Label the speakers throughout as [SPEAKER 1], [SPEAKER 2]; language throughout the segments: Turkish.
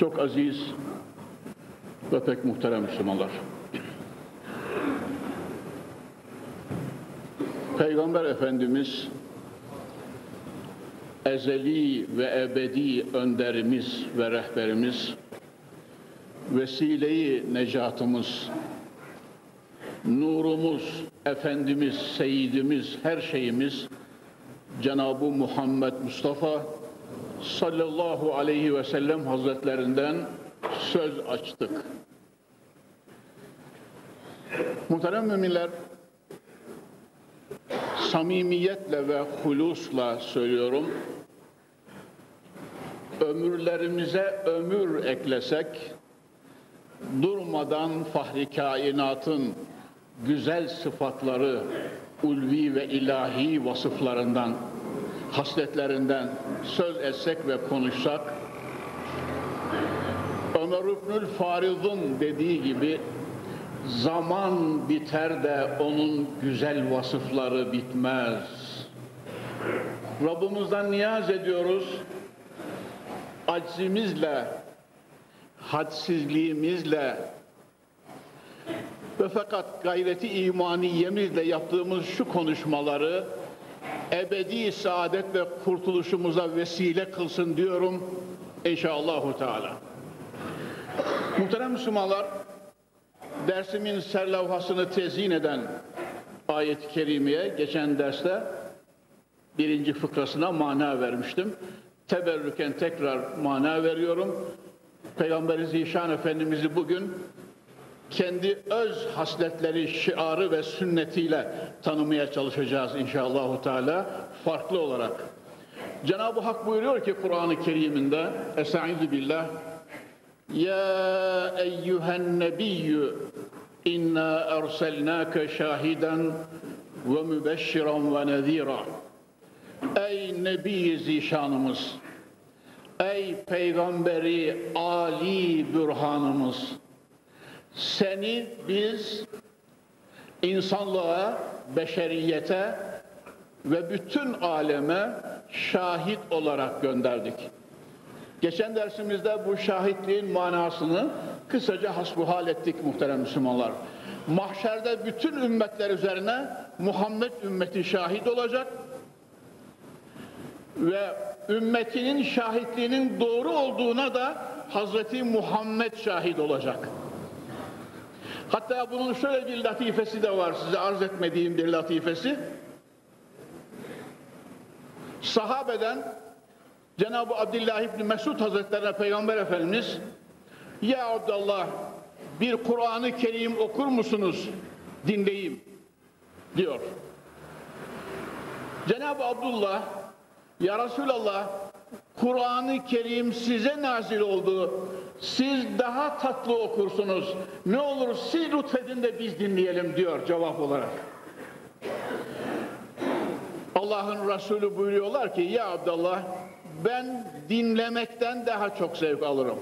[SPEAKER 1] Çok aziz ve pek muhterem Müslümanlar. Peygamber Efendimiz ezeli ve ebedi önderimiz ve rehberimiz vesileyi necatımız nurumuz, Efendimiz, Seyyidimiz, her şeyimiz Cenab-ı Muhammed Mustafa sallallahu aleyhi ve sellem hazretlerinden söz açtık. Muhterem müminler, samimiyetle ve hulusla söylüyorum, ömürlerimize ömür eklesek, durmadan fahri kainatın güzel sıfatları, ulvi ve ilahi vasıflarından, hasletlerinden söz etsek ve konuşsak, Ömer İbnül Farid'in dediği gibi zaman biter de onun güzel vasıfları bitmez. Rabbimizden niyaz ediyoruz. Aczimizle, hadsizliğimizle ve fakat gayreti imaniyemizle yaptığımız şu konuşmaları ebedi saadet ve kurtuluşumuza vesile kılsın diyorum inşallahü teala. Muhterem Müslümanlar, dersimin serlavhasını tezyin eden ayet-i kerimeye geçen derste birinci fıkrasına mana vermiştim. Teberrüken tekrar mana veriyorum. Peygamberi Zişan Efendimiz'i bugün kendi öz hasletleri, şiarı ve sünnetiyle tanımaya çalışacağız inşallah Teala farklı olarak. Cenab-ı Hak buyuruyor ki Kur'an-ı Kerim'inde Estaizu billah Ya eyyühen nebiyyü inna erselnâke şahiden ve mübeşşiran ve nezîra Ey Nebi Zişanımız Ey Peygamberi Ali Bürhanımız seni biz insanlığa, beşeriyete ve bütün aleme şahit olarak gönderdik. Geçen dersimizde bu şahitliğin manasını kısaca hasbuhal ettik muhterem Müslümanlar. Mahşerde bütün ümmetler üzerine Muhammed ümmeti şahit olacak ve ümmetinin şahitliğinin doğru olduğuna da Hazreti Muhammed şahit olacak. Hatta bunun şöyle bir latifesi de var size arz etmediğim bir latifesi. Sahabeden Cenab-ı Abdullah İbni Mesud Hazretlerine Peygamber Efendimiz Ya Abdullah bir Kur'an-ı Kerim okur musunuz? Dinleyeyim diyor. Cenab-ı Abdullah Ya Resulallah Kur'an-ı Kerim size nazil oldu. Siz daha tatlı okursunuz. Ne olur siz lütfedin de biz dinleyelim diyor cevap olarak. Allah'ın Resulü buyuruyorlar ki ya Abdullah ben dinlemekten daha çok zevk alırım.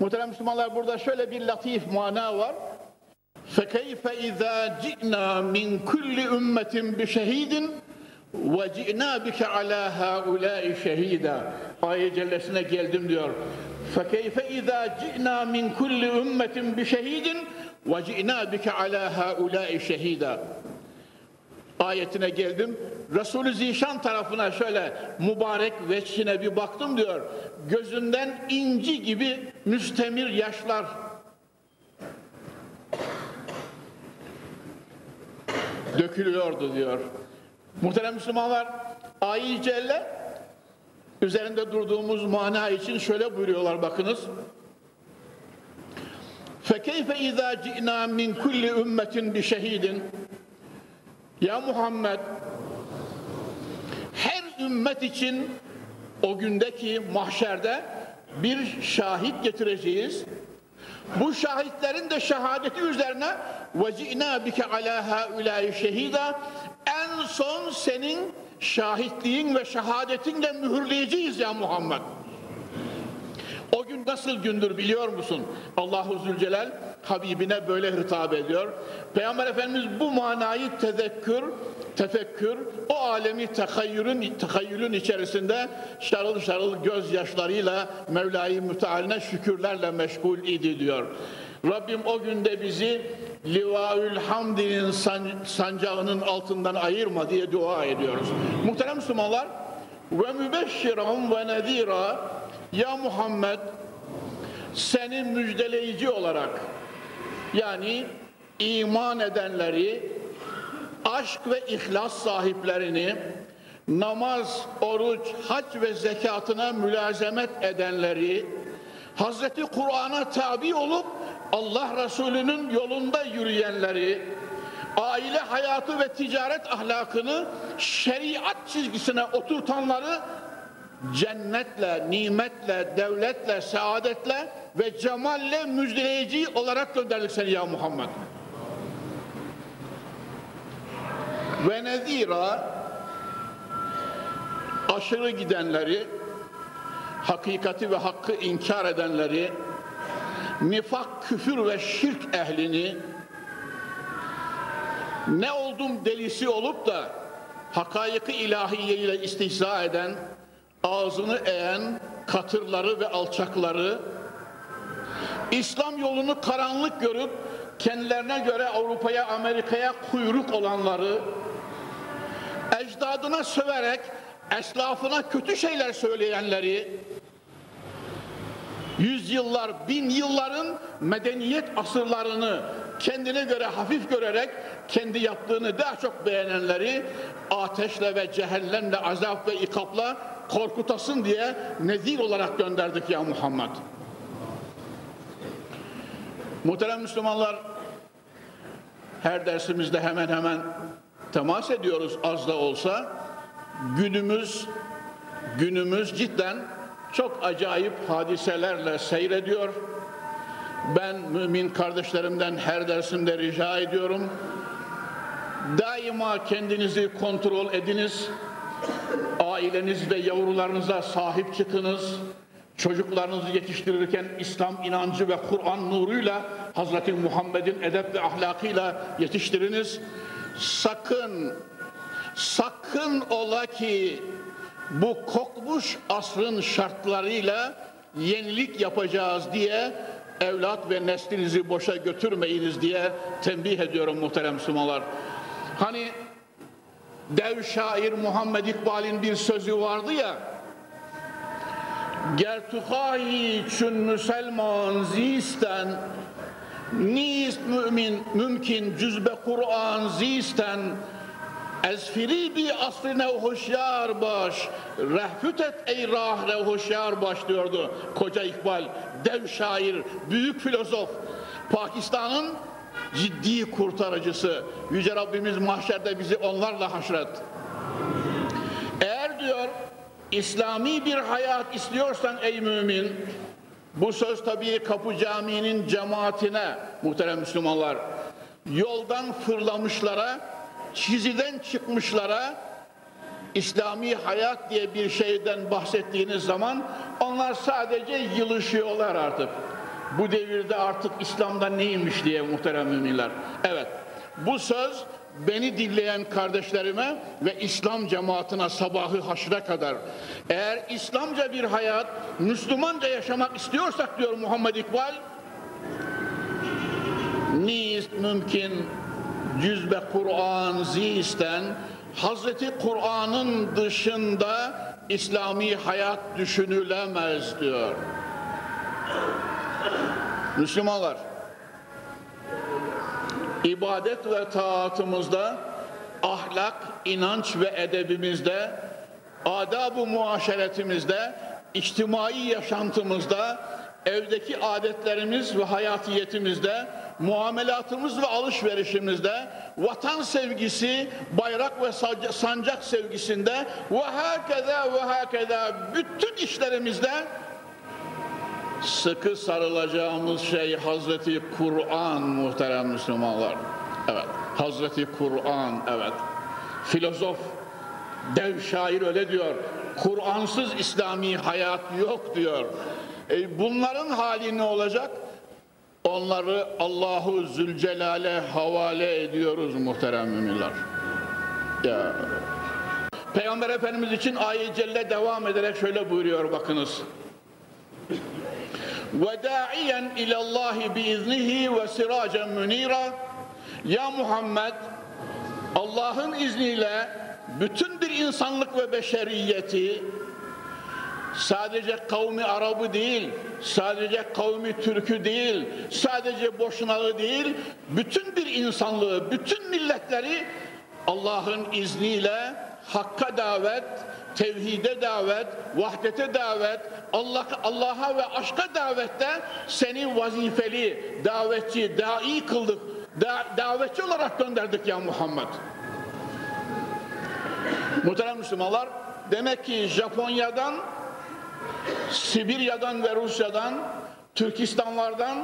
[SPEAKER 1] Muhterem Müslümanlar burada şöyle bir latif mana var. فَكَيْفَ اِذَا جِئْنَا مِنْ كُلِّ اُمَّةٍ بِشَهِيدٍ وَجِئْنَا بِكَ عَلَى هَؤُلَاءِ شَهِيدًا Ayet cellesine geldim diyor. فَكَيْفَ اِذَا جِئْنَا مِنْ كُلِّ اُمَّةٍ بِشَهِيدٍ وَجِئْنَا بِكَ عَلَى هَؤُلَاءِ شَهِيدًا Ayetine geldim. Resulü Zişan tarafına şöyle mübarek veçhine bir baktım diyor. Gözünden inci gibi müstemir yaşlar dökülüyordu diyor. Muhterem Müslümanlar, ayet celle üzerinde durduğumuz mana için şöyle buyuruyorlar bakınız. فَكَيْفَ اِذَا جِئْنَا مِنْ كُلِّ اُمَّةٍ بِشَهِيدٍ Ya Muhammed, her ümmet için o gündeki mahşerde bir şahit getireceğiz. Bu şahitlerin de şehadeti üzerine وَجِئْنَا بِكَ عَلَى هَا اُلَٰي شَهِيدًا En son senin şahitliğin ve şehadetinle mühürleyeceğiz ya Muhammed. O gün nasıl gündür biliyor musun? Allahu Zülcelal Habibine böyle hitap ediyor. Peygamber Efendimiz bu manayı tezekkür, tefekkür, o alemi tekayyülün, tekayyülün içerisinde şarıl şarıl gözyaşlarıyla Mevla-i Müteal'ine şükürlerle meşgul idi diyor. Rabbim o günde bizi Livaül Hamdi'nin sancağının altından ayırma diye dua ediyoruz. Muhterem Müslümanlar ve mübeşşiran ve nedira ya Muhammed seni müjdeleyici olarak yani iman edenleri aşk ve ihlas sahiplerini namaz, oruç, hac ve zekatına mülazemet edenleri Hazreti Kur'an'a tabi olup Allah Resulü'nün yolunda yürüyenleri aile hayatı ve ticaret ahlakını şeriat çizgisine oturtanları cennetle, nimetle, devletle, saadetle ve cemalle müjdeleyici olarak gönderdik seni ya Muhammed. Ve nezira aşırı gidenleri, hakikati ve hakkı inkar edenleri, nifak, küfür ve şirk ehlini, ne oldum delisi olup da hakayıkı ilahiye ile istihza eden, ağzını eğen katırları ve alçakları, İslam yolunu karanlık görüp kendilerine göre Avrupa'ya, Amerika'ya kuyruk olanları, ecdadına söverek eslafına kötü şeyler söyleyenleri, yüzyıllar, bin yılların medeniyet asırlarını kendine göre hafif görerek kendi yaptığını daha çok beğenenleri ateşle ve cehennemle, azap ve ikapla korkutasın diye nezir olarak gönderdik ya Muhammed. Muhterem Müslümanlar her dersimizde hemen hemen temas ediyoruz az da olsa. Günümüz günümüz cidden çok acayip hadiselerle seyrediyor. Ben mümin kardeşlerimden her dersimde rica ediyorum. Daima kendinizi kontrol ediniz. Aileniz ve yavrularınıza sahip çıkınız. Çocuklarınızı yetiştirirken İslam inancı ve Kur'an nuruyla Hazreti Muhammed'in edep ve ahlakıyla yetiştiriniz. Sakın, sakın ola ki bu kokmuş asrın şartlarıyla yenilik yapacağız diye evlat ve neslinizi boşa götürmeyiniz diye tembih ediyorum muhterem Müslümanlar. Hani dev şair Muhammed İkbal'in bir sözü vardı ya Gertuhayi çün Müslüman zisten Nist mümin mümkün cüzbe Kur'an zisten Ez firibi asrine hoşyar baş. Rehfüt et ey rahre hoşyar baş diyordu koca İkbal dev şair büyük filozof. Pakistan'ın ciddi kurtarıcısı. Yüce Rabbimiz mahşerde bizi onlarla haşret. Eğer diyor İslami bir hayat istiyorsan ey mümin, bu söz tabii Kapı Camii'nin cemaatine muhterem Müslümanlar, yoldan fırlamışlara, çiziden çıkmışlara, İslami hayat diye bir şeyden bahsettiğiniz zaman onlar sadece yılışıyorlar artık. Bu devirde artık İslam'da neymiş diye muhterem müminler. Evet, bu söz beni dinleyen kardeşlerime ve İslam cemaatine sabahı haşre kadar eğer İslamca bir hayat Müslümanca yaşamak istiyorsak diyor Muhammed İkbal nist mümkün cüzbe Kur'an zisten Hazreti Kur'an'ın dışında İslami hayat düşünülemez diyor. Müslümanlar ibadet ve taatımızda, ahlak, inanç ve edebimizde, adab-ı muaşeretimizde, içtimai yaşantımızda, evdeki adetlerimiz ve hayatiyetimizde, muamelatımız ve alışverişimizde, vatan sevgisi, bayrak ve sancak sevgisinde ve hakeza ve hakeza bütün işlerimizde sıkı sarılacağımız şey Hazreti Kur'an muhterem Müslümanlar. Evet, Hazreti Kur'an, evet. Filozof, dev şair öyle diyor. Kur'ansız İslami hayat yok diyor. E bunların hali ne olacak? Onları Allahu Zülcelal'e havale ediyoruz muhterem müminler. Ya. Peygamber Efendimiz için ayet celle devam ederek şöyle buyuruyor bakınız. Ve da'iyen ilallahi biiznihi ve siracen münira Ya Muhammed Allah'ın izniyle bütün bir insanlık ve beşeriyeti sadece kavmi Arabı değil, sadece kavmi Türk'ü değil, sadece boşnağı değil, bütün bir insanlığı, bütün milletleri Allah'ın izniyle hakka davet, tevhide davet, vahdete davet, Allah Allah'a ve aşka davette seni vazifeli, davetçi, dai kıldık. Da, davetçi olarak gönderdik ya Muhammed. Muhterem Müslümanlar, demek ki Japonya'dan, Sibirya'dan ve Rusya'dan, Türkistanlardan,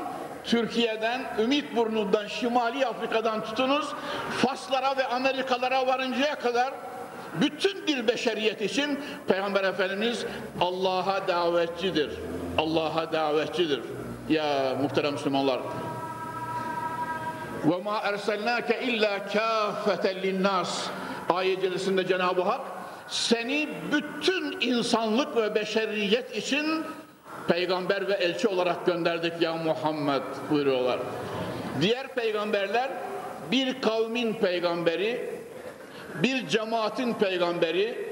[SPEAKER 1] Türkiye'den, Ümitburnu'ndan, Şimali Afrika'dan tutunuz, Faslara ve Amerikalara varıncaya kadar bütün bir beşeriyet için Peygamber Efendimiz Allah'a davetçidir. Allah'a davetçidir. Ya muhterem Müslümanlar. Ve ma erselnake illa kâfeten linnas. Ayet Cenab-ı Hak seni bütün insanlık ve beşeriyet için peygamber ve elçi olarak gönderdik ya Muhammed buyuruyorlar. Diğer peygamberler bir kavmin peygamberi, bir cemaatin peygamberi,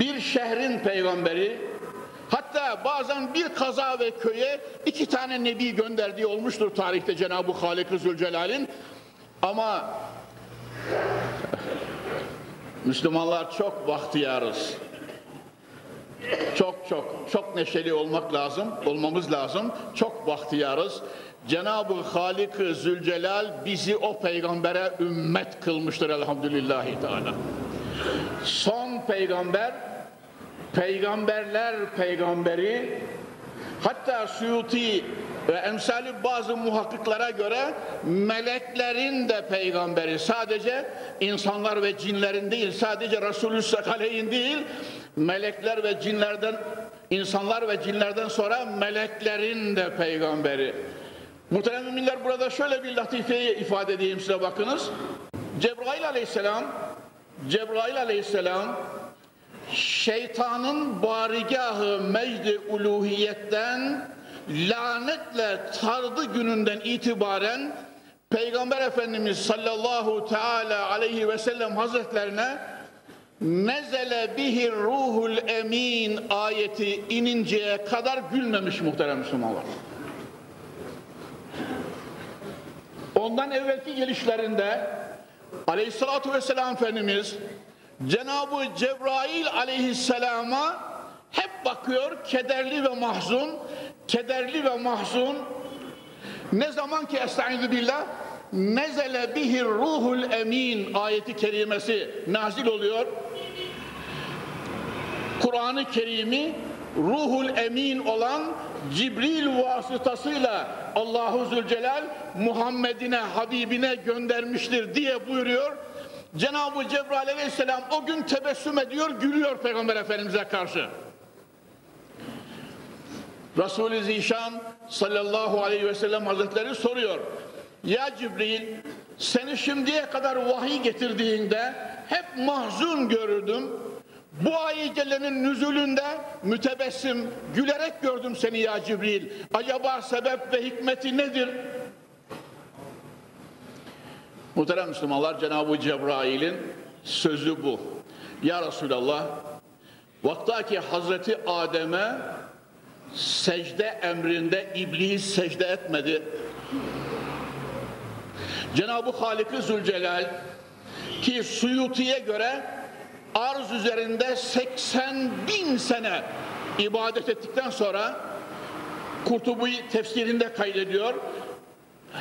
[SPEAKER 1] bir şehrin peygamberi, hatta bazen bir kaza ve köye iki tane nebi gönderdiği olmuştur tarihte Cenab-ı Halik-i Zülcelal'in. Ama Müslümanlar çok bahtiyarız. Çok çok çok neşeli olmak lazım, olmamız lazım. Çok bahtiyarız. Cenab-ı Halik-ı Zülcelal bizi o peygambere ümmet kılmıştır elhamdülillahi teala. Son peygamber, peygamberler peygamberi, hatta Suyuti ve emsali bazı muhakkiklara göre meleklerin de peygamberi sadece insanlar ve cinlerin değil sadece Resulü Sekaleyn değil melekler ve cinlerden insanlar ve cinlerden sonra meleklerin de peygamberi. Muhterem müminler burada şöyle bir latifeyi ifade edeyim size bakınız. Cebrail aleyhisselam Cebrail aleyhisselam şeytanın barigahı mecdi uluhiyetten lanetle tardı gününden itibaren Peygamber Efendimiz sallallahu teala aleyhi ve sellem hazretlerine nezele bihir ruhul emin ayeti ininceye kadar gülmemiş muhterem Müslümanlar. Ondan evvelki gelişlerinde aleyhissalatü vesselam Efendimiz Cenab-ı Cebrail aleyhisselama hep bakıyor kederli ve mahzun, kederli ve mahzun. Ne zaman ki estaizu billah nezele bihir ruhul emin ayeti kerimesi nazil oluyor. Kur'an-ı Kerim'i ruhul emin olan Cibril vasıtasıyla Allahu Zülcelal Muhammed'ine, Habibine göndermiştir diye buyuruyor. Cenab-ı Cebrail aleyhisselam o gün tebessüm ediyor, gülüyor Peygamber Efendimiz'e karşı. Resul-i Zişan sallallahu aleyhi ve sellem hazretleri soruyor. Ya Cibril seni şimdiye kadar vahiy getirdiğinde hep mahzun görürdüm. Bu ayet cellenin nüzulünde mütebessim, gülerek gördüm seni ya Cibril. Acaba sebep ve hikmeti nedir? Muhterem Müslümanlar Cenab-ı Cebrail'in sözü bu. Ya Resulallah, vaktaki Hazreti Adem'e secde emrinde iblis secde etmedi. Cenab-ı Halik-i Zülcelal ki Suyuti'ye göre arz üzerinde 80 bin sene ibadet ettikten sonra Kurtubi tefsirinde kaydediyor.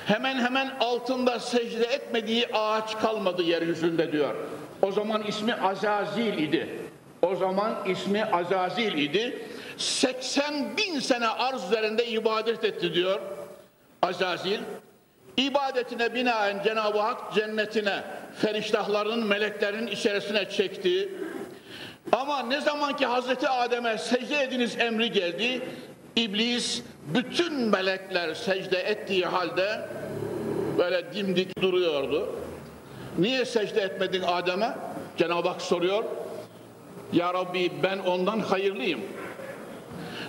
[SPEAKER 1] Hemen hemen altında secde etmediği ağaç kalmadı yeryüzünde diyor. O zaman ismi Azazil idi. O zaman ismi Azazil idi. 80 bin sene arz üzerinde ibadet etti diyor Azazil. İbadetine binaen Cenab-ı Hak cennetine, feriştahların, meleklerin içerisine çekti. Ama ne zaman ki Hazreti Adem'e secde ediniz emri geldi, İblis bütün melekler secde ettiği halde böyle dimdik duruyordu. Niye secde etmedin Adem'e? Cenab-ı Hak soruyor. Ya Rabbi ben ondan hayırlıyım.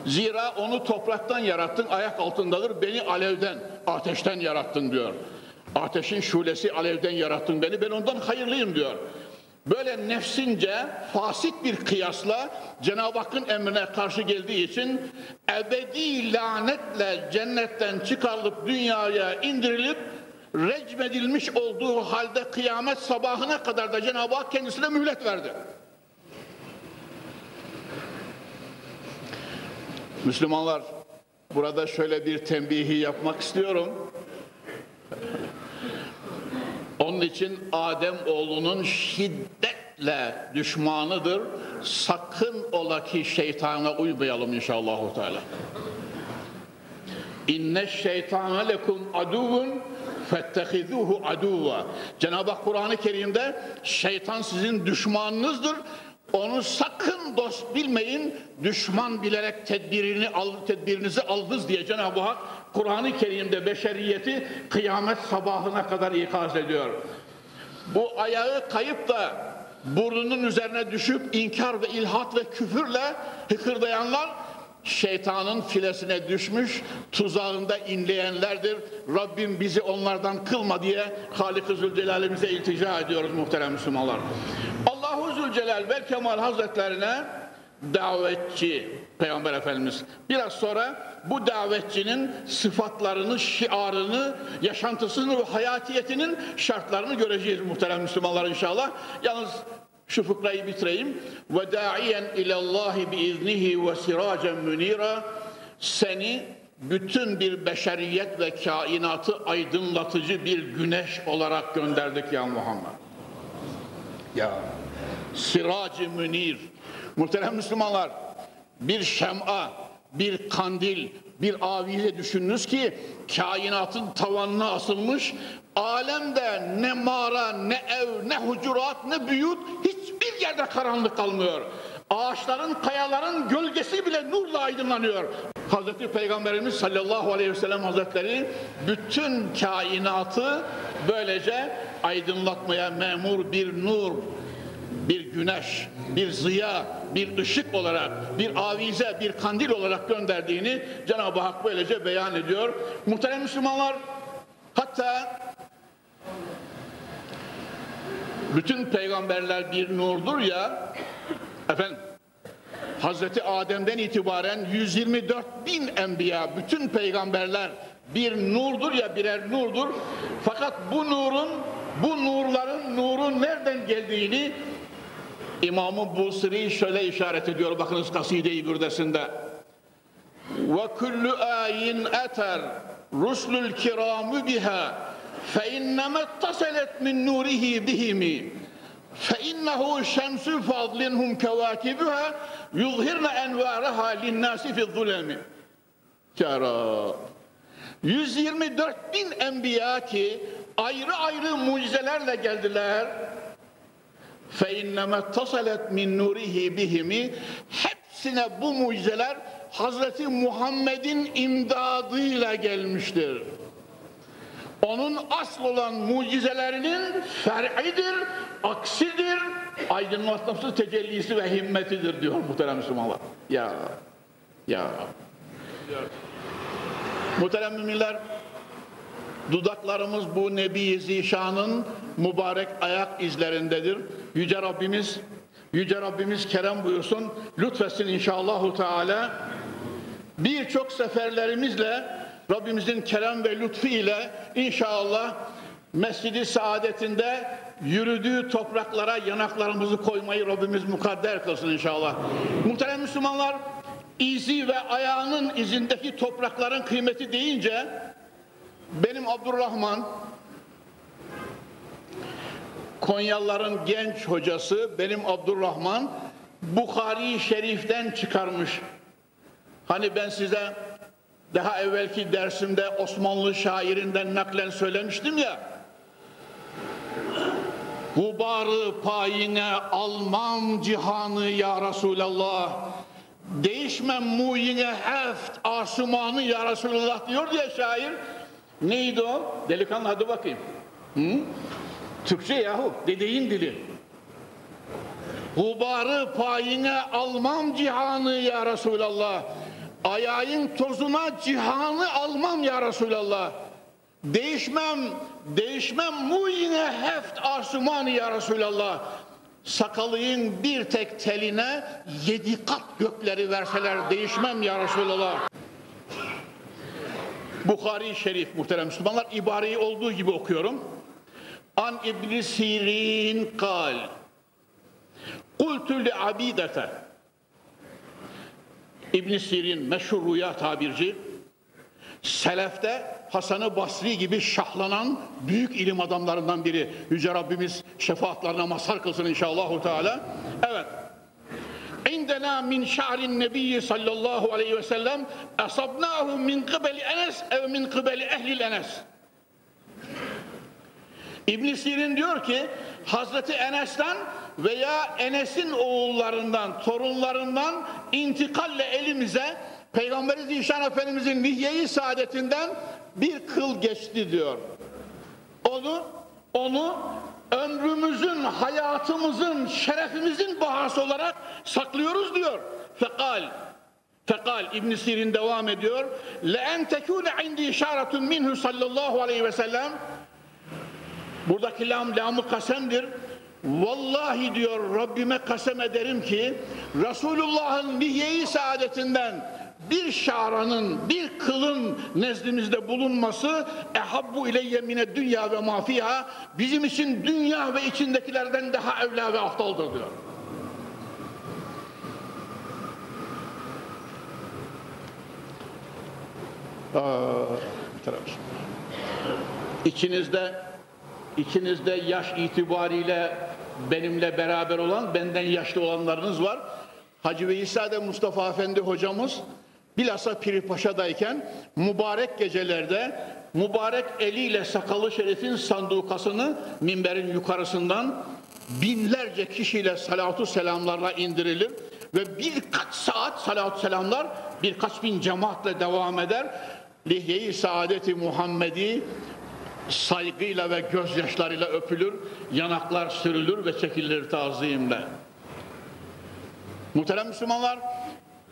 [SPEAKER 1] Zira onu topraktan yarattın, ayak altındadır. Beni alevden, ateşten yarattın diyor. Ateşin şulesi alevden yarattın beni, ben ondan hayırlıyım diyor. Böyle nefsince fasit bir kıyasla Cenab-ı Hakk'ın emrine karşı geldiği için ebedi lanetle cennetten çıkarılıp dünyaya indirilip recmedilmiş olduğu halde kıyamet sabahına kadar da Cenab-ı Hak kendisine mühlet verdi. Müslümanlar burada şöyle bir tembihi yapmak istiyorum. Onun için Adem oğlunun şiddetle düşmanıdır. Sakın ola ki şeytana uymayalım inşallah Teala. İnne şeytana lekum aduvun fettehizuhu aduva. Cenab-ı Hak Kur'an-ı Kerim'de şeytan sizin düşmanınızdır. Onu sakın dost bilmeyin, düşman bilerek tedbirini al, tedbirinizi aldınız diye Cenab-ı Hak Kur'an-ı Kerim'de beşeriyeti kıyamet sabahına kadar ikaz ediyor. Bu ayağı kayıp da burnunun üzerine düşüp inkar ve ilhat ve küfürle hıkırdayanlar şeytanın filesine düşmüş, tuzağında inleyenlerdir. Rabbim bizi onlardan kılma diye Halik-i Zülcelal'imize iltica ediyoruz muhterem Müslümanlar. Zülcelal ve Kemal Hazretlerine davetçi Peygamber Efendimiz. Biraz sonra bu davetçinin sıfatlarını, şiarını, yaşantısını ve hayatiyetinin şartlarını göreceğiz muhterem Müslümanlar inşallah. Yalnız şu fıkrayı bitireyim. Ve da'iyen ilallahi biiznihi ve siracen münira seni bütün bir beşeriyet ve kainatı aydınlatıcı bir güneş olarak gönderdik ya Muhammed. Ya siracı münir. Muhterem Müslümanlar bir şem'a, bir kandil, bir avize düşününüz ki kainatın tavanına asılmış alemde ne mağara, ne ev, ne hucurat, ne büyüt hiçbir yerde karanlık kalmıyor. Ağaçların, kayaların gölgesi bile nurla aydınlanıyor. Hazreti Peygamberimiz sallallahu aleyhi ve sellem hazretleri bütün kainatı böylece aydınlatmaya memur bir nur, bir güneş, bir ziya, bir ışık olarak, bir avize, bir kandil olarak gönderdiğini Cenab-ı Hak böylece beyan ediyor. Muhterem Müslümanlar, hatta bütün peygamberler bir nurdur ya, efendim, Hazreti Adem'den itibaren 124 bin enbiya, bütün peygamberler bir nurdur ya birer nurdur. Fakat bu nurun, bu nurların nurun nereden geldiğini İmam-ı Busiri şöyle işaret ediyor bakınız kaside-i gürdesinde. Ve kullu ayin eter ruslul kiramu biha fe inneme taselet min nurihi bihimi fe innehu şemsü fadlinhum kevakibuha yuzhirne envaraha linnâsi fi zulemi. Rab. 124 bin enbiya ki ayrı ayrı mucizelerle geldiler fe inneme tasalet min nurihi bihimi hepsine bu mucizeler Hazreti Muhammed'in imdadıyla gelmiştir. Onun asıl olan mucizelerinin fer'idir, aksidir, aydınlatması tecellisi ve himmetidir diyor muhterem Müslümanlar. Ya, ya. Muhterem müminler, dudaklarımız bu Nebi Zişan'ın mübarek ayak izlerindedir. Yüce Rabbimiz Yüce Rabbimiz kerem buyursun. Lütfetsin inşallahu teala. Birçok seferlerimizle Rabbimizin kerem ve lütfu ile inşallah Mescidi Saadetinde yürüdüğü topraklara yanaklarımızı koymayı Rabbimiz mukadder kılsın inşallah. Muhterem Müslümanlar, izi ve ayağının izindeki toprakların kıymeti deyince benim Abdurrahman Konyalıların genç hocası benim Abdurrahman Bukhari Şerif'ten çıkarmış. Hani ben size daha evvelki dersimde Osmanlı şairinden naklen söylemiştim ya. Gubarı payine almam cihanı ya Resulallah. Değişmem muyine heft asumanı ya Resulallah diyor diye şair. Neydi o? Delikanlı hadi bakayım. Hı? Türkçe yahu, dedeğin dili. Gubarı payine almam cihanı ya Resulallah. Ayağın tozuna cihanı almam ya Resulallah. Değişmem, değişmem mu yine heft asumanı ya Resulallah. Sakalıyın bir tek teline yedi kat gökleri verseler değişmem ya Resulallah. Bukhari Şerif muhterem Müslümanlar ibareyi olduğu gibi okuyorum. İbn Sirin kal. Kultu li abidete. İbn Sirin meşhur rüya tabirci. Selefte Hasan-ı Basri gibi şahlanan büyük ilim adamlarından biri. Yüce Rabbimiz şefaatlerine mazhar kılsın inşallah. Teala. Evet. İndena min şa'rin nebiyyi sallallahu aleyhi ve sellem asabnahu min kıbeli enes ev min kıbeli ehlil enes. İbn Sirin diyor ki Hazreti Enes'ten veya Enes'in oğullarından, torunlarından intikalle elimize Peygamberi Zişan Efendimizin lihye saadetinden bir kıl geçti diyor. Onu onu ömrümüzün, hayatımızın, şerefimizin bahası olarak saklıyoruz diyor. Fekal Fekal İbn Sirin devam ediyor. Le en tekune indi işaretun minhu sallallahu aleyhi ve sellem Buradaki lam lamı kasemdir. Vallahi diyor Rabbime kasem ederim ki Resulullah'ın lihye saadetinden bir şaranın, bir kılın nezdimizde bulunması ehabbu ileyye mine dünya ve mafiha bizim için dünya ve içindekilerden daha evla ve aftaldır diyor. Aa, İçinizde içinizde yaş itibariyle benimle beraber olan, benden yaşlı olanlarınız var. Hacı Veysade Mustafa Efendi hocamız bilhassa Piripaşa'dayken mübarek gecelerde mübarek eliyle sakalı şerifin sandukasını minberin yukarısından binlerce kişiyle salatu selamlarla indirilir ve birkaç saat salatu selamlar birkaç bin cemaatle devam eder. Lihye-i Saadeti Muhammedi saygıyla ve gözyaşlarıyla öpülür, yanaklar sürülür ve çekilir tazimle. Muhterem Müslümanlar,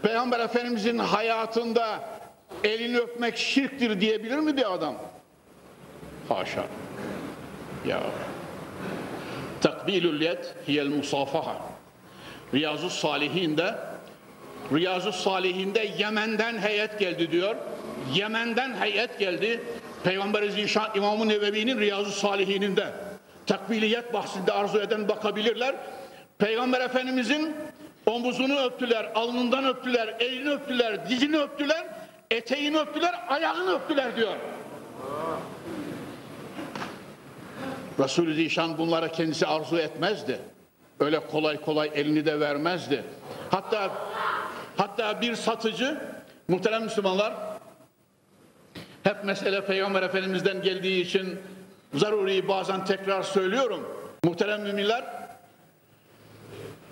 [SPEAKER 1] Peygamber Efendimizin hayatında elini öpmek şirktir diyebilir mi bir adam? Haşa. Ya. Takbilül yed hiyel musafaha. Riyazu Salihin'de Riyazu Salihin'de Yemen'den heyet geldi diyor. Yemen'den heyet geldi. Peygamber Zişan İmam-ı Nevevi'nin Riyazu Salihin'inde takbiliyet bahsinde arzu eden bakabilirler. Peygamber Efendimizin omuzunu öptüler, alnından öptüler, elini öptüler, dizini öptüler, eteğini öptüler, ayağını öptüler diyor. Resulü Zişan bunlara kendisi arzu etmezdi. Öyle kolay kolay elini de vermezdi. Hatta hatta bir satıcı muhterem Müslümanlar hep mesele Peygamber Efendimiz'den geldiği için zaruri bazen tekrar söylüyorum. Muhterem müminler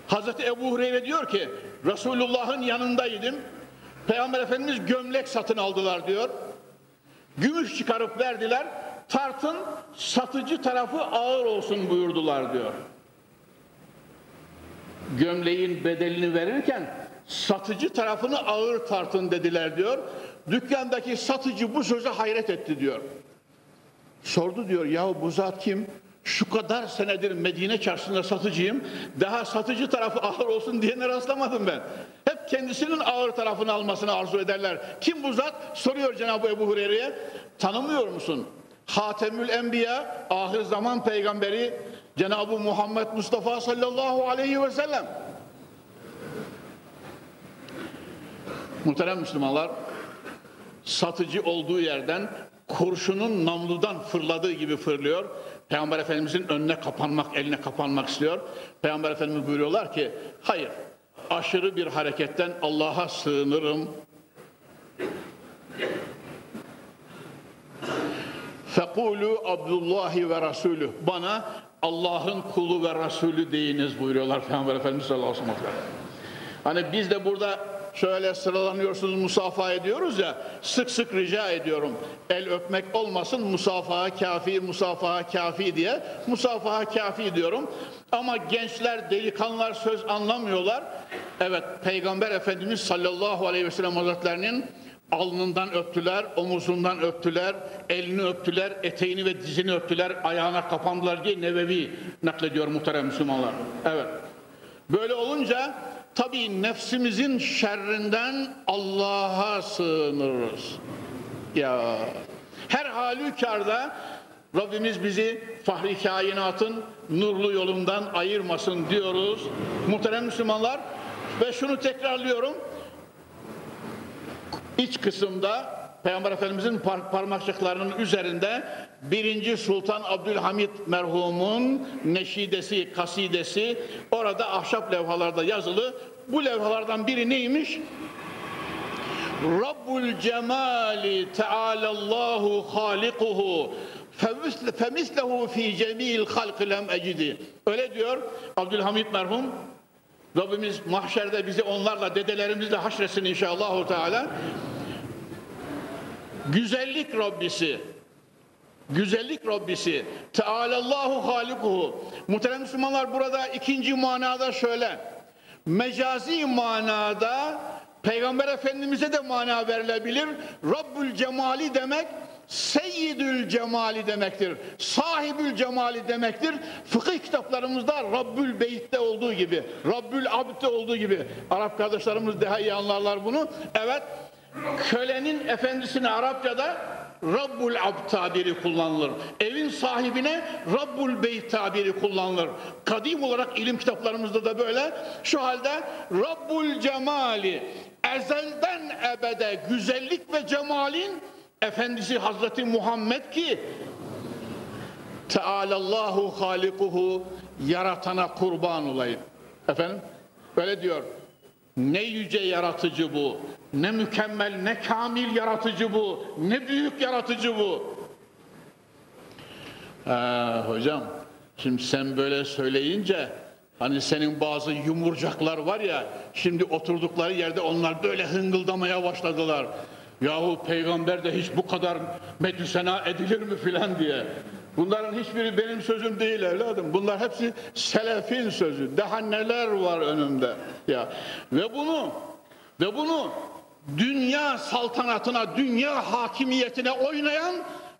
[SPEAKER 1] Hazreti Ebu Hureyre diyor ki Resulullah'ın yanındaydım. Peygamber Efendimiz gömlek satın aldılar diyor. Gümüş çıkarıp verdiler. Tartın satıcı tarafı ağır olsun buyurdular diyor. Gömleğin bedelini verirken satıcı tarafını ağır tartın dediler diyor. Dükkandaki satıcı bu söze hayret etti diyor. Sordu diyor ya bu zat kim? Şu kadar senedir Medine çarşısında satıcıyım. Daha satıcı tarafı ağır olsun diyene rastlamadım ben. Hep kendisinin ağır tarafını almasını arzu ederler. Kim bu zat? Soruyor Cenab-ı Ebu Hureyre'ye. Tanımıyor musun? Hatemül Enbiya, ahir zaman peygamberi Cenab-ı Muhammed Mustafa sallallahu aleyhi ve sellem. Muhterem Müslümanlar, satıcı olduğu yerden kurşunun namludan fırladığı gibi fırlıyor. Peygamber Efendimizin önüne kapanmak, eline kapanmak istiyor. Peygamber Efendimiz buyuruyorlar ki, hayır, aşırı bir hareketten Allah'a sığınırım. Fekulu Abdullahi ve Resulü. Bana Allah'ın kulu ve Resulü deyiniz buyuruyorlar Peygamber Efendimiz sallallahu aleyhi ve sellem. Hani biz de burada şöyle sıralanıyorsunuz musafaha ediyoruz ya sık sık rica ediyorum. El öpmek olmasın musafaha kafi musafaha kafi diye musafaha kafi diyorum. Ama gençler delikanlılar söz anlamıyorlar. Evet Peygamber Efendimiz sallallahu aleyhi ve sellem hazretlerinin alnından öptüler, omuzundan öptüler, elini öptüler, eteğini ve dizini öptüler, ayağına kapandılar diye Nevevi naklediyor muhterem Müslümanlar. Evet. Böyle olunca tabii nefsimizin şerrinden Allah'a sığınırız. Ya her halükarda Rabbimiz bizi fahri kainatın nurlu yolundan ayırmasın diyoruz. Muhterem Müslümanlar ve şunu tekrarlıyorum. İç kısımda Peygamber Efendimizin par parmakçıklarının üzerinde birinci Sultan Abdülhamit merhumun neşidesi, kasidesi orada ahşap levhalarda yazılı. Bu levhalardan biri neymiş? Rabbul cemali tealallahu halikuhu femislehu fi cemil halkı lem ecidi. Öyle diyor Abdülhamit merhum. Rabbimiz mahşerde bizi onlarla dedelerimizle haşresin inşallah Teala. Güzellik Rabbisi, güzellik Rabbisi, Tealallahu halikuhu. Muhterem Müslümanlar burada ikinci manada şöyle, mecazi manada Peygamber Efendimiz'e de mana verilebilir. Rabbül Cemali demek Seyyidül Cemali demektir. Sahibül Cemali demektir. Fıkıh kitaplarımızda Rabbül Beyt'te olduğu gibi, Rabbül Abd'de olduğu gibi. Arap kardeşlerimiz daha iyi anlarlar bunu. Evet, kölenin efendisine Arapçada Rabbul Abd tabiri kullanılır. Evin sahibine Rabbul Beyt tabiri kullanılır. Kadim olarak ilim kitaplarımızda da böyle. Şu halde Rabbul Cemali ezelden ebede güzellik ve cemalin efendisi Hazreti Muhammed ki Tealallahu halikuhu yaratana kurban olayım. Efendim böyle diyor. Ne yüce yaratıcı bu. Ne mükemmel, ne kamil yaratıcı bu. Ne büyük yaratıcı bu. Ha, hocam, şimdi sen böyle söyleyince hani senin bazı yumurcaklar var ya şimdi oturdukları yerde onlar böyle hıngıldamaya başladılar. Yahu peygamber de hiç bu kadar medüsena edilir mi filan diye. Bunların hiçbiri benim sözüm değil evladım. Bunlar hepsi selefin sözü. Daha neler var önümde. Ya ve bunu ve bunu dünya saltanatına, dünya hakimiyetine oynayan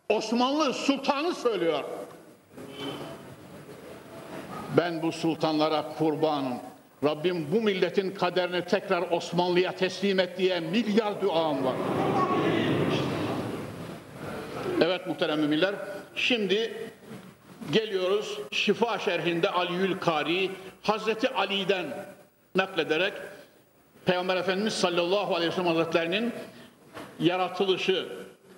[SPEAKER 1] Osmanlı sultanı söylüyor. Ben bu sultanlara kurbanım. Rabbim bu milletin kaderini tekrar Osmanlı'ya teslim et diye milyar duam var. Evet muhterem müminler, şimdi geliyoruz Şifa şerhinde Aliül Kari, Hazreti Ali'den naklederek Peygamber Efendimiz sallallahu aleyhi ve sellem hazretlerinin yaratılışı,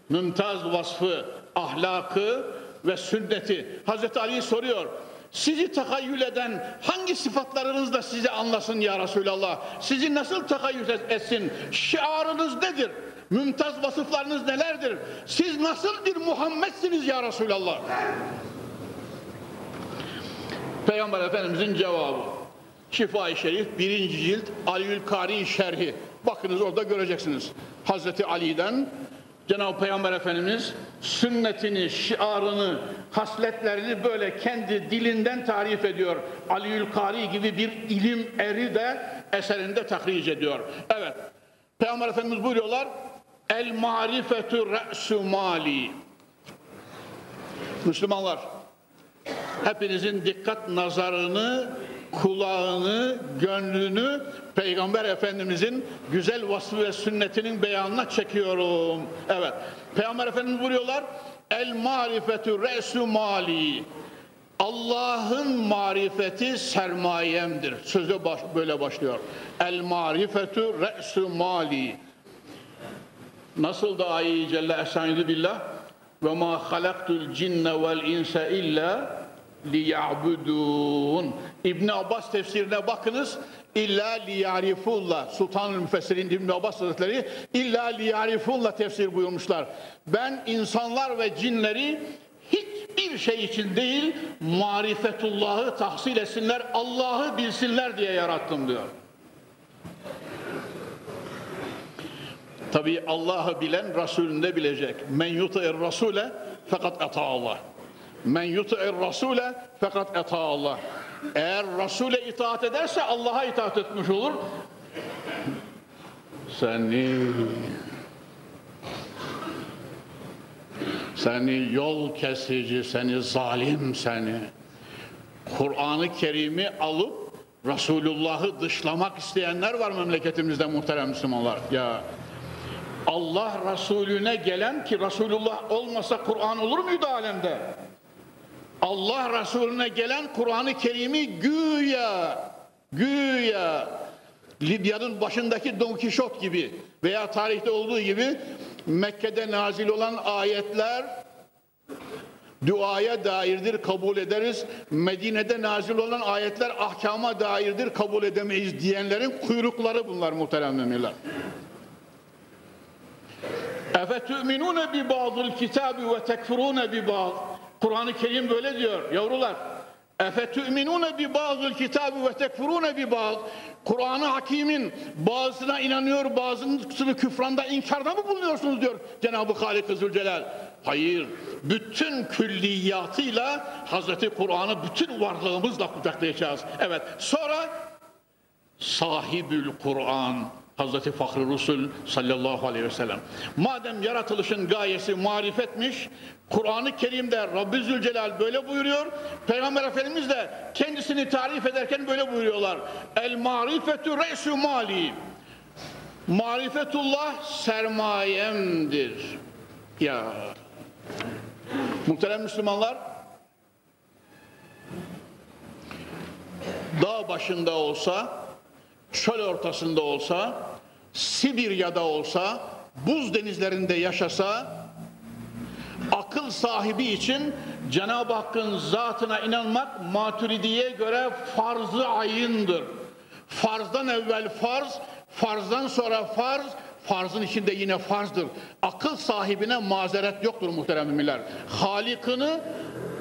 [SPEAKER 1] mümtaz vasfı, ahlakı ve sünneti. Hazreti Ali soruyor, sizi takayyül eden hangi sıfatlarınız da sizi anlasın ya Resulallah? Sizi nasıl takayyül etsin? Şiarınız nedir? Mümtaz vasıflarınız nelerdir? Siz nasıl bir Muhammed'siniz ya Resulallah? Peygamber Efendimizin cevabı. Şifa-i Şerif 1. cilt Aliül Kari şerhi. Bakınız orada göreceksiniz. Hazreti Ali'den Cenab-ı Peygamber Efendimiz sünnetini, şiarını, hasletlerini böyle kendi dilinden tarif ediyor. Aliül Kari gibi bir ilim eri de eserinde tahric ediyor. Evet, Peygamber Efendimiz buyuruyorlar, El marifetü re'su mali. Müslümanlar, hepinizin dikkat nazarını, kulağını, gönlünü Peygamber Efendimizin güzel vasfı ve sünnetinin beyanına çekiyorum. Evet. Peygamber Efendimiz buyuruyorlar. El marifetü re'su mali. Allah'ın marifeti sermayemdir. Sözü baş, böyle başlıyor. El marifetü re'su mali. Nasıl da ayı celle esanidü billah ve ma halaktul cinne vel insa illa liya'budun. İbn Abbas tefsirine bakınız. İlla liyarifulla. Sultanül Müfessirin İbn Abbas Hazretleri illa liyarifulla tefsir buyurmuşlar. Ben insanlar ve cinleri hiçbir şey için değil marifetullahı tahsil etsinler, Allah'ı bilsinler diye yarattım diyor. Tabi Allah'ı bilen Resulünü de bilecek. Men yuti'ir Rasule fakat ata Allah. Men yuti'ir Rasule fakat ata Allah. Eğer Resul'e itaat ederse Allah'a itaat etmiş olur. Seni seni yol kesici, seni zalim seni. Kur'an-ı Kerim'i alıp Resulullah'ı dışlamak isteyenler var memleketimizde muhterem Müslümanlar. Ya Allah Resulüne gelen ki Resulullah olmasa Kur'an olur muydu alemde? Allah Resulüne gelen Kur'an-ı Kerim'i güya güya Libya'nın başındaki Don Kişot gibi veya tarihte olduğu gibi Mekke'de nazil olan ayetler duaya dairdir kabul ederiz. Medine'de nazil olan ayetler ahkama dairdir kabul edemeyiz diyenlerin kuyrukları bunlar muhterem müminler. Efetü'minûne bi ba'dil kitabi ve tekfurûne bi ba'd. Kur'an-ı Kerim böyle diyor yavrular. Efetü'minûne bi ba'dil kitabi ve tekfurûne bi ba'd. Kur'an-ı Hakim'in bazısına inanıyor, bazısını küfranda, inkarda mı bulunuyorsunuz diyor Cenab-ı Halik Zülcelal. Hayır, bütün külliyatıyla Hazreti Kur'an'ı bütün varlığımızla kucaklayacağız. Evet, sonra sahibül Kur'an, Hazreti Fahri Resul sallallahu aleyhi ve sellem. Madem yaratılışın gayesi marifetmiş, Kur'an-ı Kerim'de Rabbi Zülcelal böyle buyuruyor. Peygamber Efendimiz de kendisini tarif ederken böyle buyuruyorlar. El marifetü re'sü mali. Marifetullah sermayemdir. Ya Muhterem Müslümanlar dağ başında olsa çöl ortasında olsa Sibirya'da olsa buz denizlerinde yaşasa akıl sahibi için Cenab-ı Hakk'ın zatına inanmak maturidiye göre farzı ayındır. Farzdan evvel farz, farzdan sonra farz, farzın içinde yine farzdır. Akıl sahibine mazeret yoktur muhterem müminler. Halikini,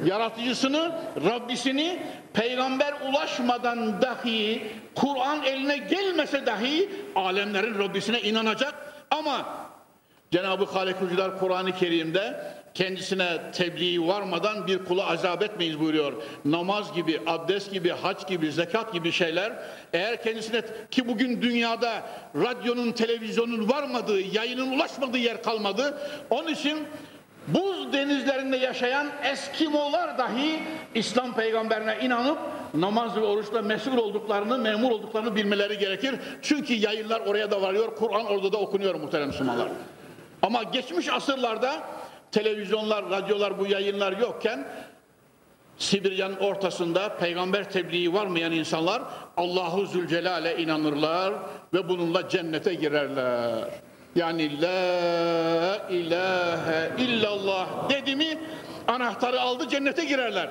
[SPEAKER 1] yaratıcısını, Rabbisini peygamber ulaşmadan dahi, Kur'an eline gelmese dahi alemlerin Rabbisine inanacak ama Cenab-ı Halik Kur'an-ı Kerim'de kendisine tebliği varmadan bir kula azap etmeyiz buyuruyor. Namaz gibi, abdest gibi, hac gibi, zekat gibi şeyler eğer kendisine ki bugün dünyada radyonun, televizyonun varmadığı, yayının ulaşmadığı yer kalmadı. Onun için buz denizlerinde yaşayan Eskimolar dahi İslam peygamberine inanıp namaz ve oruçla mesul olduklarını, memur olduklarını bilmeleri gerekir. Çünkü yayınlar oraya da varıyor, Kur'an orada da okunuyor muhterem Müslümanlar. Ama geçmiş asırlarda televizyonlar, radyolar bu yayınlar yokken Sibirya'nın ortasında peygamber tebliği varmayan insanlar Allahu Zülcelal'e inanırlar ve bununla cennete girerler. Yani la ilahe illallah dedi mi anahtarı aldı cennete girerler.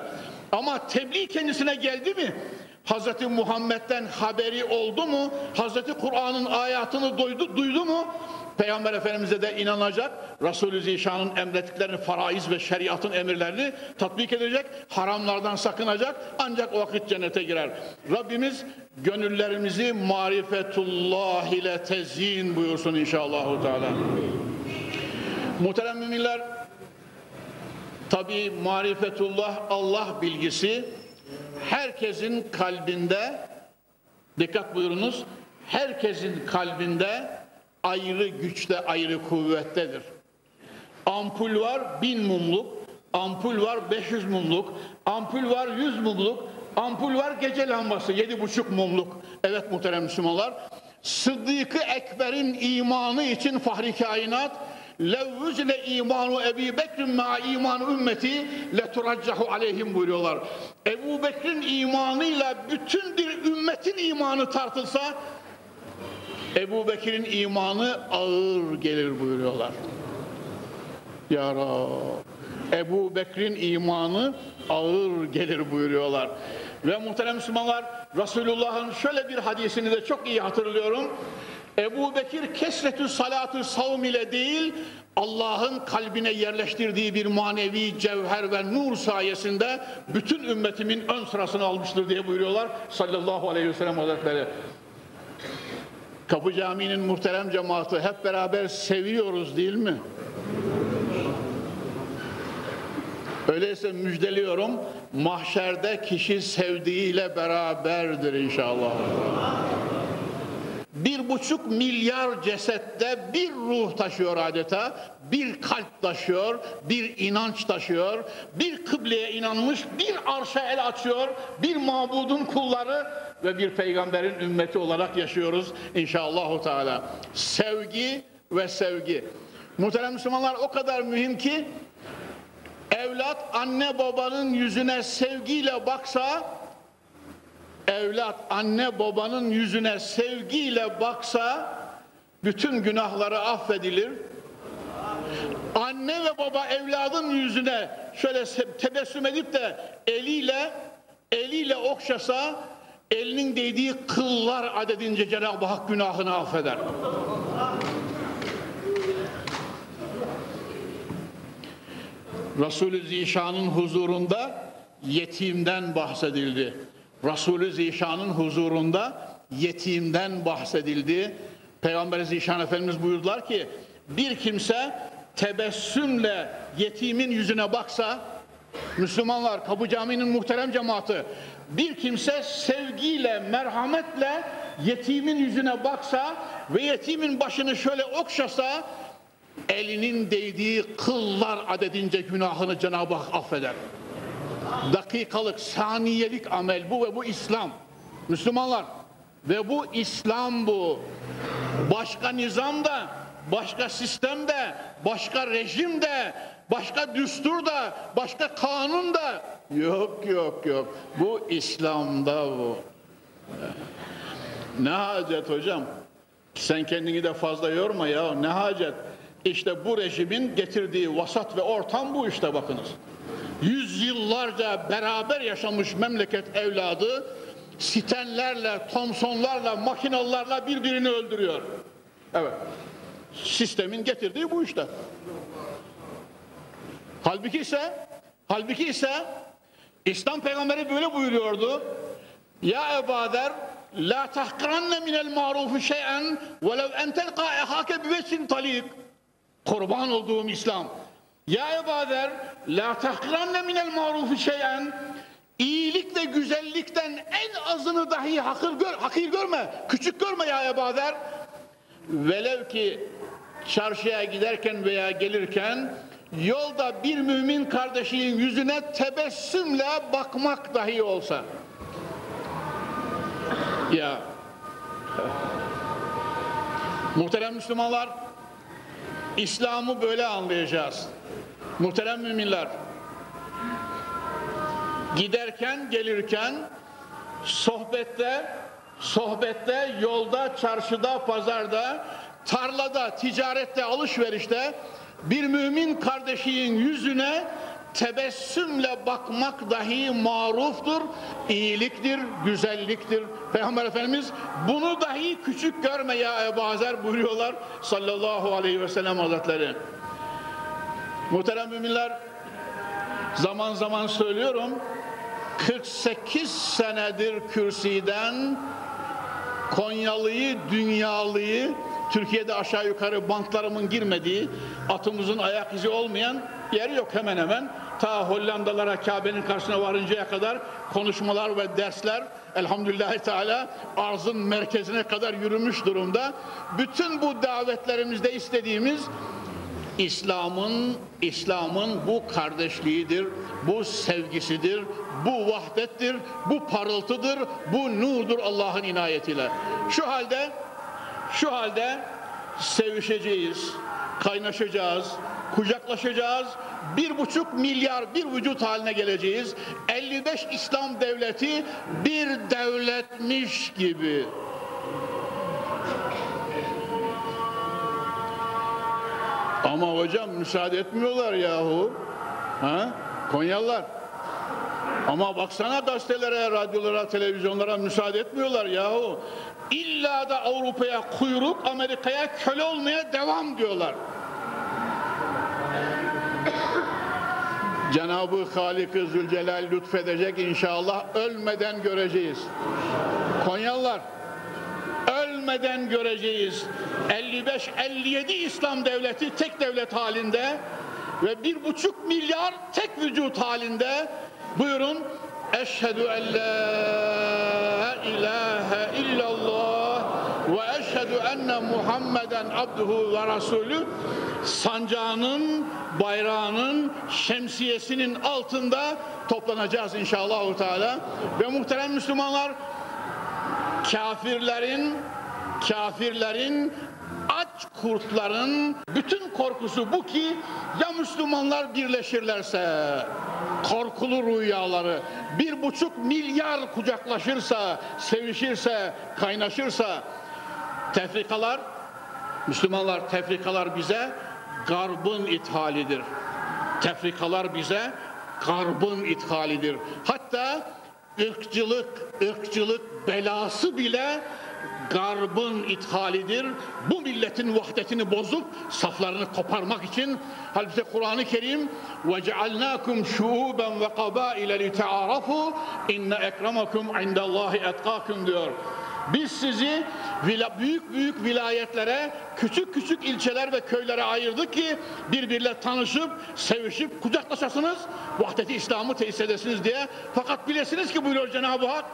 [SPEAKER 1] Ama tebliğ kendisine geldi mi? Hz. Muhammed'den haberi oldu mu? Hz. Kur'an'ın ayatını duydu, duydu mu? Peygamber Efendimiz'e de inanacak, Resulü Zişan'ın emrettiklerini, faraiz ve şeriatın emirlerini tatbik edecek, haramlardan sakınacak, ancak o vakit cennete girer. Rabbimiz gönüllerimizi marifetullah ile tezyin buyursun inşallah. Teala. Muhterem müminler, tabi marifetullah Allah bilgisi herkesin kalbinde, dikkat buyurunuz, herkesin kalbinde ayrı güçte, ayrı kuvvettedir. Ampul var bin mumluk, ampul var 500 mumluk, ampul var 100 mumluk, ampul var gece lambası yedi buçuk mumluk. Evet muhterem Müslümanlar, Sıddık-ı Ekber'in imanı için fahri kainat, levvüzle imanu Ebi Bekir'in ma imanu ümmeti leturaccahu aleyhim buyuruyorlar. Ebu Bekir'in imanıyla bütün bir ümmetin imanı tartılsa Ebu Bekir'in imanı ağır gelir buyuruyorlar. Ya Ebu Bekir'in imanı ağır gelir buyuruyorlar. Ve muhterem Müslümanlar Resulullah'ın şöyle bir hadisini de çok iyi hatırlıyorum. Ebu Bekir kesretü salatü savm ile değil Allah'ın kalbine yerleştirdiği bir manevi cevher ve nur sayesinde bütün ümmetimin ön sırasını almıştır diye buyuruyorlar sallallahu aleyhi ve sellem hazretleri. Kapı Camii'nin muhterem cemaati hep beraber seviyoruz değil mi? Öyleyse müjdeliyorum, mahşerde kişi sevdiğiyle beraberdir inşallah. Bir buçuk milyar cesette bir ruh taşıyor adeta, bir kalp taşıyor, bir inanç taşıyor, bir kıbleye inanmış, bir arşa el açıyor, bir mabudun kulları ve bir peygamberin ümmeti olarak yaşıyoruz inşallah Teala. Sevgi ve sevgi. Muhterem Müslümanlar o kadar mühim ki evlat anne babanın yüzüne sevgiyle baksa evlat anne babanın yüzüne sevgiyle baksa bütün günahları affedilir. Anne ve baba evladın yüzüne şöyle tebessüm edip de eliyle eliyle okşasa elinin değdiği kıllar adedince Cenab-ı Hak günahını affeder. Resulü Zişan'ın huzurunda yetimden bahsedildi. Resulü Zişan'ın huzurunda yetimden bahsedildi. Peygamber Zişan Efendimiz buyurdular ki bir kimse tebessümle yetimin yüzüne baksa Müslümanlar Kapı Camii'nin muhterem cemaati bir kimse sevgiyle, merhametle yetimin yüzüne baksa ve yetimin başını şöyle okşasa elinin değdiği kıllar adedince günahını Cenab-ı Hak affeder. Dakikalık, saniyelik amel bu ve bu İslam. Müslümanlar ve bu İslam bu. Başka nizamda, başka sistemde, başka rejimde, başka düsturda, başka kanunda yok yok yok. Bu İslam'da bu. Ne hacet hocam? Sen kendini de fazla yorma ya. Ne hacet? İşte bu rejimin getirdiği vasat ve ortam bu işte bakınız. Yüzyıllarca beraber yaşamış memleket evladı sitenlerle, Thompsonlarla, makinalarla birbirini öldürüyor. Evet. Sistemin getirdiği bu işte. Halbuki ise halbuki ise İslam peygamberi böyle buyuruyordu. Ya Ebader la tahkiranne minel marufu şey'en velev en telqa ehake bivesin talik. Kurban olduğum İslam. Ya Ebader la tahkiranne minel marufu şey'en iyilik ve güzellikten en azını dahi hakir, gör, hakir görme, küçük görme ya Ebader. Velev ki çarşıya giderken veya gelirken yolda bir mümin kardeşinin yüzüne tebessümle bakmak dahi olsa. Ya muhterem Müslümanlar İslam'ı böyle anlayacağız. Muhterem müminler giderken gelirken sohbette sohbette yolda çarşıda pazarda tarlada ticarette alışverişte bir mümin kardeşinin yüzüne tebessümle bakmak dahi maruftur, iyiliktir, güzelliktir. Peygamber Efendimiz bunu dahi küçük görme ya Ebu Azer buyuruyorlar sallallahu aleyhi ve sellem hazretleri. Muhterem müminler zaman zaman söylüyorum 48 senedir kürsiden Konyalıyı, dünyalıyı Türkiye'de aşağı yukarı bantlarımın girmediği, atımızın ayak izi olmayan yer yok hemen hemen. Ta Hollandalara Kabe'nin karşısına varıncaya kadar konuşmalar ve dersler elhamdülillahi teala arzın merkezine kadar yürümüş durumda. Bütün bu davetlerimizde istediğimiz İslam'ın İslam'ın bu kardeşliğidir, bu sevgisidir, bu vahdettir, bu parıltıdır, bu nurdur Allah'ın inayetiyle. Şu halde şu halde sevişeceğiz, kaynaşacağız, kucaklaşacağız, bir buçuk milyar bir vücut haline geleceğiz. 55 İslam devleti bir devletmiş gibi. Ama hocam müsaade etmiyorlar yahu. Ha? Konyalılar. Ama baksana gazetelere, radyolara, televizyonlara müsaade etmiyorlar yahu. İlla da Avrupa'ya kuyruk, Amerika'ya köle olmaya devam diyorlar. Cenab-ı Halik-ı Zülcelal lütfedecek inşallah ölmeden göreceğiz. Konyalılar ölmeden göreceğiz. 55-57 İslam devleti tek devlet halinde ve bir buçuk milyar tek vücut halinde buyurun Eşhedü en la ilahe illallah ve eşhedü enne Muhammeden abduhu ve rasulü sancağının, bayrağının, şemsiyesinin altında toplanacağız inşallah Teala. Ve muhterem Müslümanlar kafirlerin kafirlerin aç kurtların bütün korkusu bu ki ya Müslümanlar birleşirlerse? Korkulu rüyaları bir buçuk milyar kucaklaşırsa sevişirse kaynaşırsa tefrikalar Müslümanlar tefrikalar bize garbın ithalidir. Tefrikalar bize garbın ithalidir. Hatta ırkçılık ırkçılık belası bile garbın ithalidir. Bu milletin vahdetini bozup saflarını koparmak için halbuki Kur'an-ı Kerim ve cealnakum şuuben ve kabaile li ta'arafu inne ekremakum indallahi etkakum diyor. Biz sizi büyük büyük vilayetlere, küçük küçük ilçeler ve köylere ayırdık ki birbirle tanışıp, sevişip, kucaklaşasınız, vahdeti İslam'ı tesis edesiniz diye. Fakat bilesiniz ki buyuruyor Cenab-ı Hak,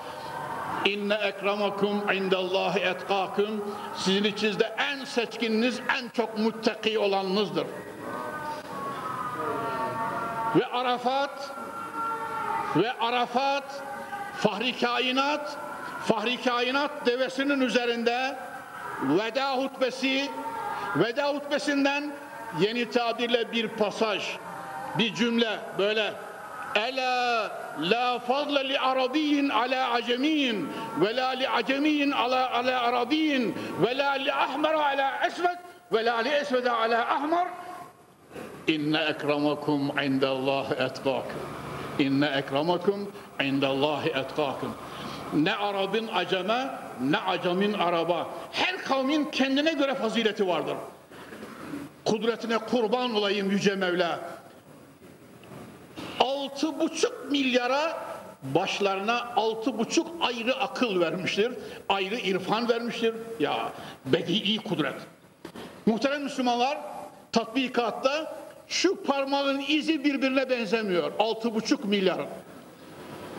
[SPEAKER 1] İnne ekremakum indallahi etkakum sizin içinizde en seçkininiz en çok muttaki olanınızdır. Ve Arafat ve Arafat Fahri Kainat Fahri Kainat devesinin üzerinde veda hutbesi veda hutbesinden yeni tabirle bir pasaj bir cümle böyle Ela la fadla li arabiyyin ala acemiyyin ve la li acemiyyin ala ala arabiyyin ve la li ahmar ala esved ve la li esved ala ahmar inne ekremakum indallahi etkakum inne ekremakum indallahi etkakum ne Arap'ın aceme ne acemin araba. Her kavmin kendine göre fazileti vardır. Kudretine kurban olayım yüce Mevla altı buçuk milyara başlarına altı buçuk ayrı akıl vermiştir. Ayrı irfan vermiştir. Ya bedii kudret. Muhterem Müslümanlar tatbikatta şu parmağın izi birbirine benzemiyor. Altı buçuk milyar.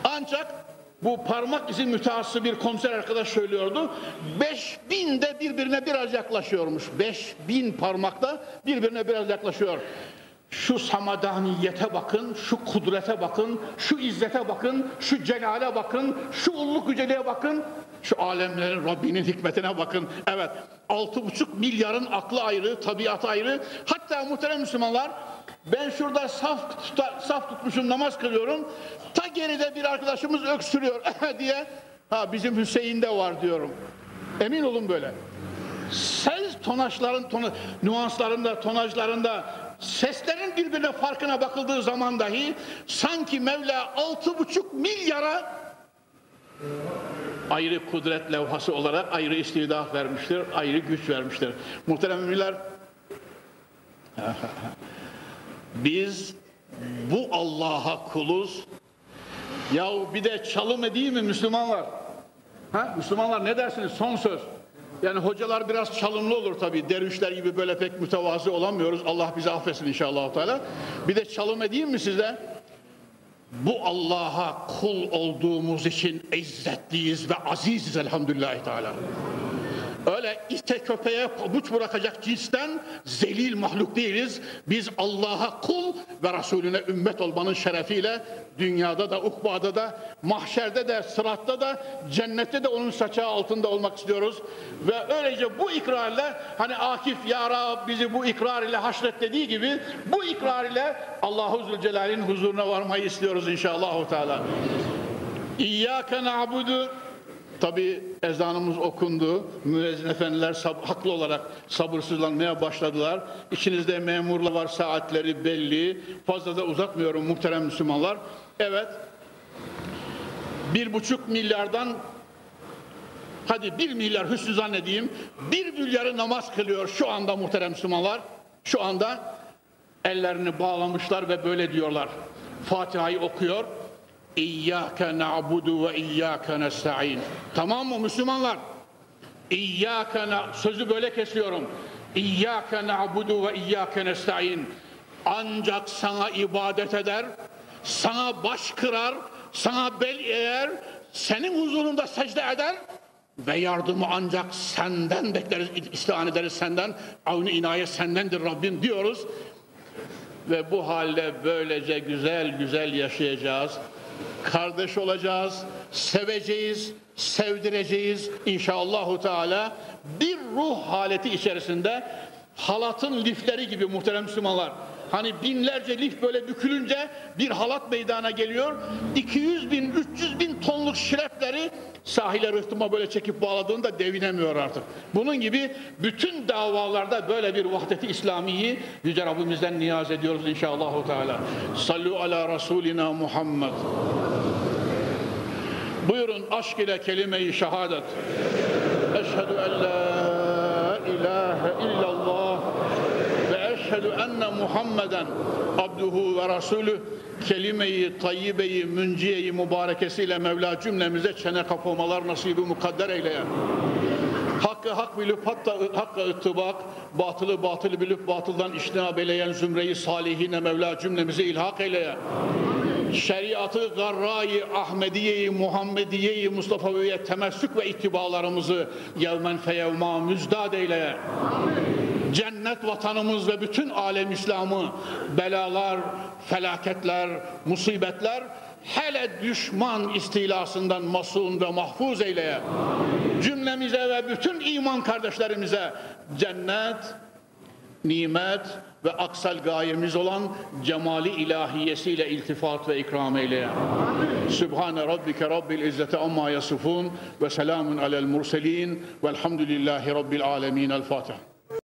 [SPEAKER 1] Ancak bu parmak izi mütehassı bir komiser arkadaş söylüyordu. Beş bin de birbirine biraz yaklaşıyormuş. Beş bin parmakta birbirine biraz yaklaşıyor şu samadaniyete bakın, şu kudrete bakın, şu izzete bakın, şu celale bakın, şu ulluk yüceliğe bakın, şu alemlerin Rabbinin hikmetine bakın. Evet, altı buçuk milyarın aklı ayrı, tabiatı ayrı. Hatta muhterem Müslümanlar, ben şurada saf, tuta, saf tutmuşum, namaz kılıyorum. Ta geride bir arkadaşımız öksürüyor diye, ha bizim Hüseyin'de var diyorum. Emin olun böyle. Ses tonaşların, tona, nüanslarında, tonajlarında, seslerin birbirine farkına bakıldığı zaman dahi sanki Mevla altı buçuk milyara ayrı kudret levhası olarak ayrı istidat vermiştir, ayrı güç vermiştir. Muhterem müminler, biz bu Allah'a kuluz. Yahu bir de çalım edeyim mi Müslümanlar? Ha? Müslümanlar ne dersiniz? Son söz. Yani hocalar biraz çalımlı olur tabii. Dervişler gibi böyle pek mütevazı olamıyoruz. Allah bizi affetsin inşallah. Teala. Bir de çalım edeyim mi size? Bu Allah'a kul olduğumuz için izzetliyiz ve aziziz elhamdülillahi teala. Öyle ite köpeğe pabuç bırakacak cinsten zelil mahluk değiliz. Biz Allah'a kul ve Resulüne ümmet olmanın şerefiyle dünyada da, ukbada da, mahşerde de, sıratta da, cennette de onun saçağı altında olmak istiyoruz. Ve öylece bu ikrarla hani Akif Ya Rab bizi bu ikrar ile haşret dediği gibi bu ikrar ile Allahu Zülcelal'in huzuruna varmayı istiyoruz inşallah. Teala. İyyâke na'budu Tabi ezanımız okundu. Müezzin efendiler haklı olarak sabırsızlanmaya başladılar. İçinizde memurlar var, saatleri belli. Fazla da uzatmıyorum muhterem Müslümanlar. Evet, bir buçuk milyardan hadi bir milyar hüsnü zannedeyim, bir milyarı namaz kılıyor şu anda muhterem Müslümanlar. Şu anda ellerini bağlamışlar ve böyle diyorlar. Fatiha'yı okuyor. İyyâke na'budu ve iyyâke nesta'in. Tamam mı Müslümanlar? İyyâke sözü böyle kesiyorum. İyyâke na'budu ve iyyâke nesta'in. Ancak sana ibadet eder, sana baş kırar, sana bel eğer, senin huzurunda secde eder ve yardımı ancak senden bekleriz, istihan ederiz senden. Avni inayet sendendir Rabbim diyoruz. Ve bu halde böylece güzel güzel yaşayacağız. Kardeş olacağız, seveceğiz, sevdireceğiz inşallahü teala. Bir ruh haleti içerisinde halatın lifleri gibi muhterem Müslümanlar. Hani binlerce lif böyle bükülünce bir halat meydana geliyor. 200 bin, 300 bin tonluk şirepleri sahile rıhtıma böyle çekip bağladığında devinemiyor artık. Bunun gibi bütün davalarda böyle bir vahdeti İslamiyi Yüce Rabbimizden niyaz ediyoruz inşallah. Teala. Sallu ala Resulina Muhammed. Buyurun aşk ile kelime-i şehadet. Eşhedü en la ilahe illallah eşhedü enne Muhammeden abduhu ve rasulü kelime-i tayyibe-i münciye-i mübarekesiyle Mevla cümlemize çene kapamalar nasibi mukadder eyleye. Hakkı hak bilip hatta hakka ıttibak, batılı batılı bilip batıldan iştinab eyleyen zümreyi salihine Mevla cümlemize ilhak eyleye şeriatı garrayı Ahmediye'yi Muhammediye'yi Mustafa'ya temessük ve ittibalarımızı yevmen feyevma müzdad eyle. Cennet vatanımız ve bütün alem İslam'ı belalar, felaketler, musibetler hele düşman istilasından masun ve mahfuz eyle. Cümlemize ve bütün iman kardeşlerimize cennet, nimet ve aksal gayemiz olan cemali ilahiyesiyle iltifat ve ikram eyle. Sübhane Rabbike Rabbil İzzeti amma yasifun ve selamun alel murselin velhamdülillahi Rabbil alemin. El Fatiha.